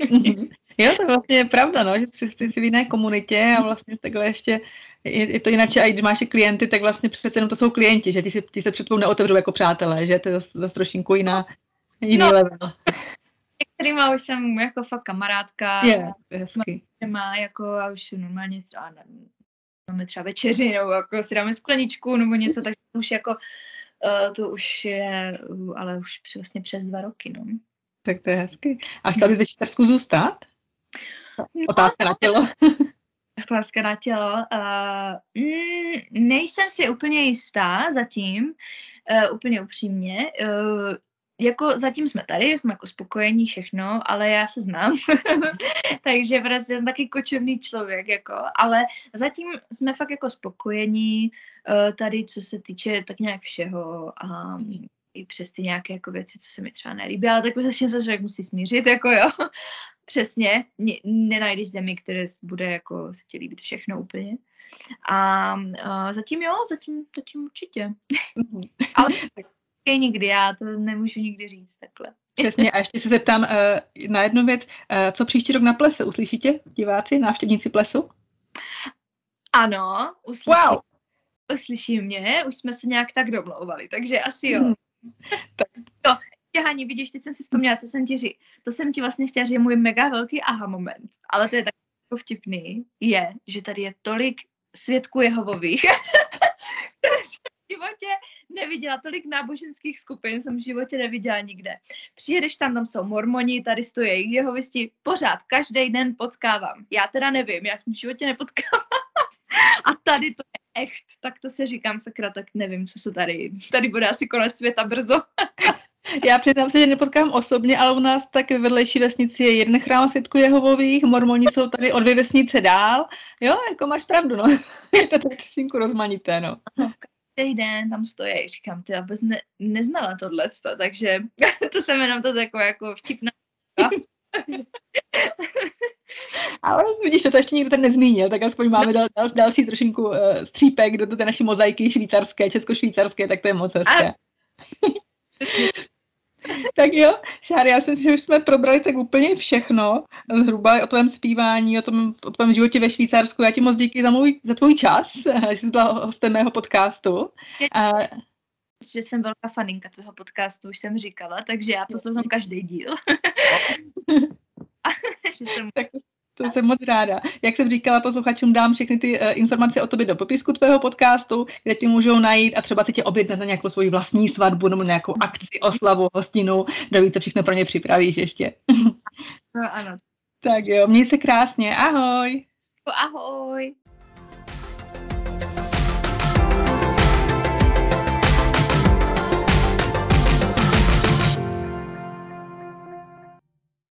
Mm-hmm. Jo, to vlastně je pravda, no, že ty jsi v jiné komunitě a vlastně takhle ještě je, je to jinak, a i když máš klienty, tak vlastně přece jenom to jsou klienti, že ty, si, ty se před tebou neotevřou jako přátelé, že to je zase, zase trošinku jiná, jiný no, level. Některýma už jsem jako fakt kamarádka. Je, to je hezky. Má jako a už normálně třeba máme třeba večeři, nebo jako si dáme skleničku, nebo něco, tak to už jako uh, to už je, ale už vlastně přes dva roky, no. Tak to je hezky. A chtěl bys ve Švýcarsku zůstat? No, Otázka na tělo. Otázka na tělo. Uh, mm, nejsem si úplně jistá zatím, uh, úplně upřímně. Uh, jako zatím jsme tady, jsme jako spokojení všechno, ale já se znám, takže prostě jsem taky kočovný člověk, jako, ale zatím jsme fakt jako spokojení uh, tady, co se týče tak nějak všeho a i přes ty nějaké jako věci, co se mi třeba nelíbí, ale tak prostě se člověk musí smířit, jako jo. Přesně, nenajdeš zemi, které bude jako se ti líbit všechno úplně. A, a zatím jo, zatím, zatím určitě. Mhm. ale je nikdy, já to nemůžu nikdy říct takhle. Přesně, a ještě se zeptám uh, na jednu věc. Uh, co příští rok na plese? Uslyšíte, diváci, návštěvníci plesu? Ano, uslyší. Wow. Uslyší mě, už jsme se nějak tak domlouvali, takže asi jo. Hmm. tak. Jo, Hani, vidíš, teď jsem si vzpomněla, co jsem ti říct. To jsem ti vlastně chtěla říct, můj mega velký aha moment, ale to je tak vtipný, je, že tady je tolik svědků Jehovových, které jsem v životě neviděla, tolik náboženských skupin jsem v životě neviděla nikde. Přijedeš tam, tam jsou mormoni, tady stojí jehovisti, pořád, každý den potkávám. Já teda nevím, já jsem v životě nepotkávám. A tady to je echt, tak to se říkám sakra, tak nevím, co se tady, tady bude asi konec světa brzo. Já přiznám se, že nepotkám osobně, ale u nás tak ve vedlejší vesnici je jeden chrám světku Jehovových, mormoni jsou tady o dvě vesnice dál. Jo, jako máš pravdu, no. je to tak trošku rozmanité, no. Každý den tam stojí, říkám, ty abys ne, neznala tohle, takže to jsem jenom to jako, jako vtipná. Ale vidíš, to, to ještě nikdo ten nezmínil, tak aspoň máme no. dal, další trošinku uh, střípek do té naší mozaiky švýcarské, česko-švýcarské, tak to je moc hezké. Tak jo, Šáry, já si myslím, že už jsme probrali tak úplně všechno, zhruba o tvém zpívání, o, tom, o tvém životě ve Švýcarsku. Já ti moc díky za, můj, za tvůj čas, že jsi byla hostem mého podcastu. A... Že jsem velká faninka tvého podcastu, už jsem říkala, takže já poslouchám každý díl. že jsem... Tak to jsem moc ráda. Jak jsem říkala posluchačům, dám všechny ty uh, informace o tobě do popisku tvého podcastu, kde tě můžou najít a třeba si tě objednat na nějakou svoji vlastní svatbu nebo nějakou akci, oslavu, hostinu, kdo ví, co všechno pro ně připravíš ještě. no ano. Tak jo, měj se krásně, ahoj. Ahoj.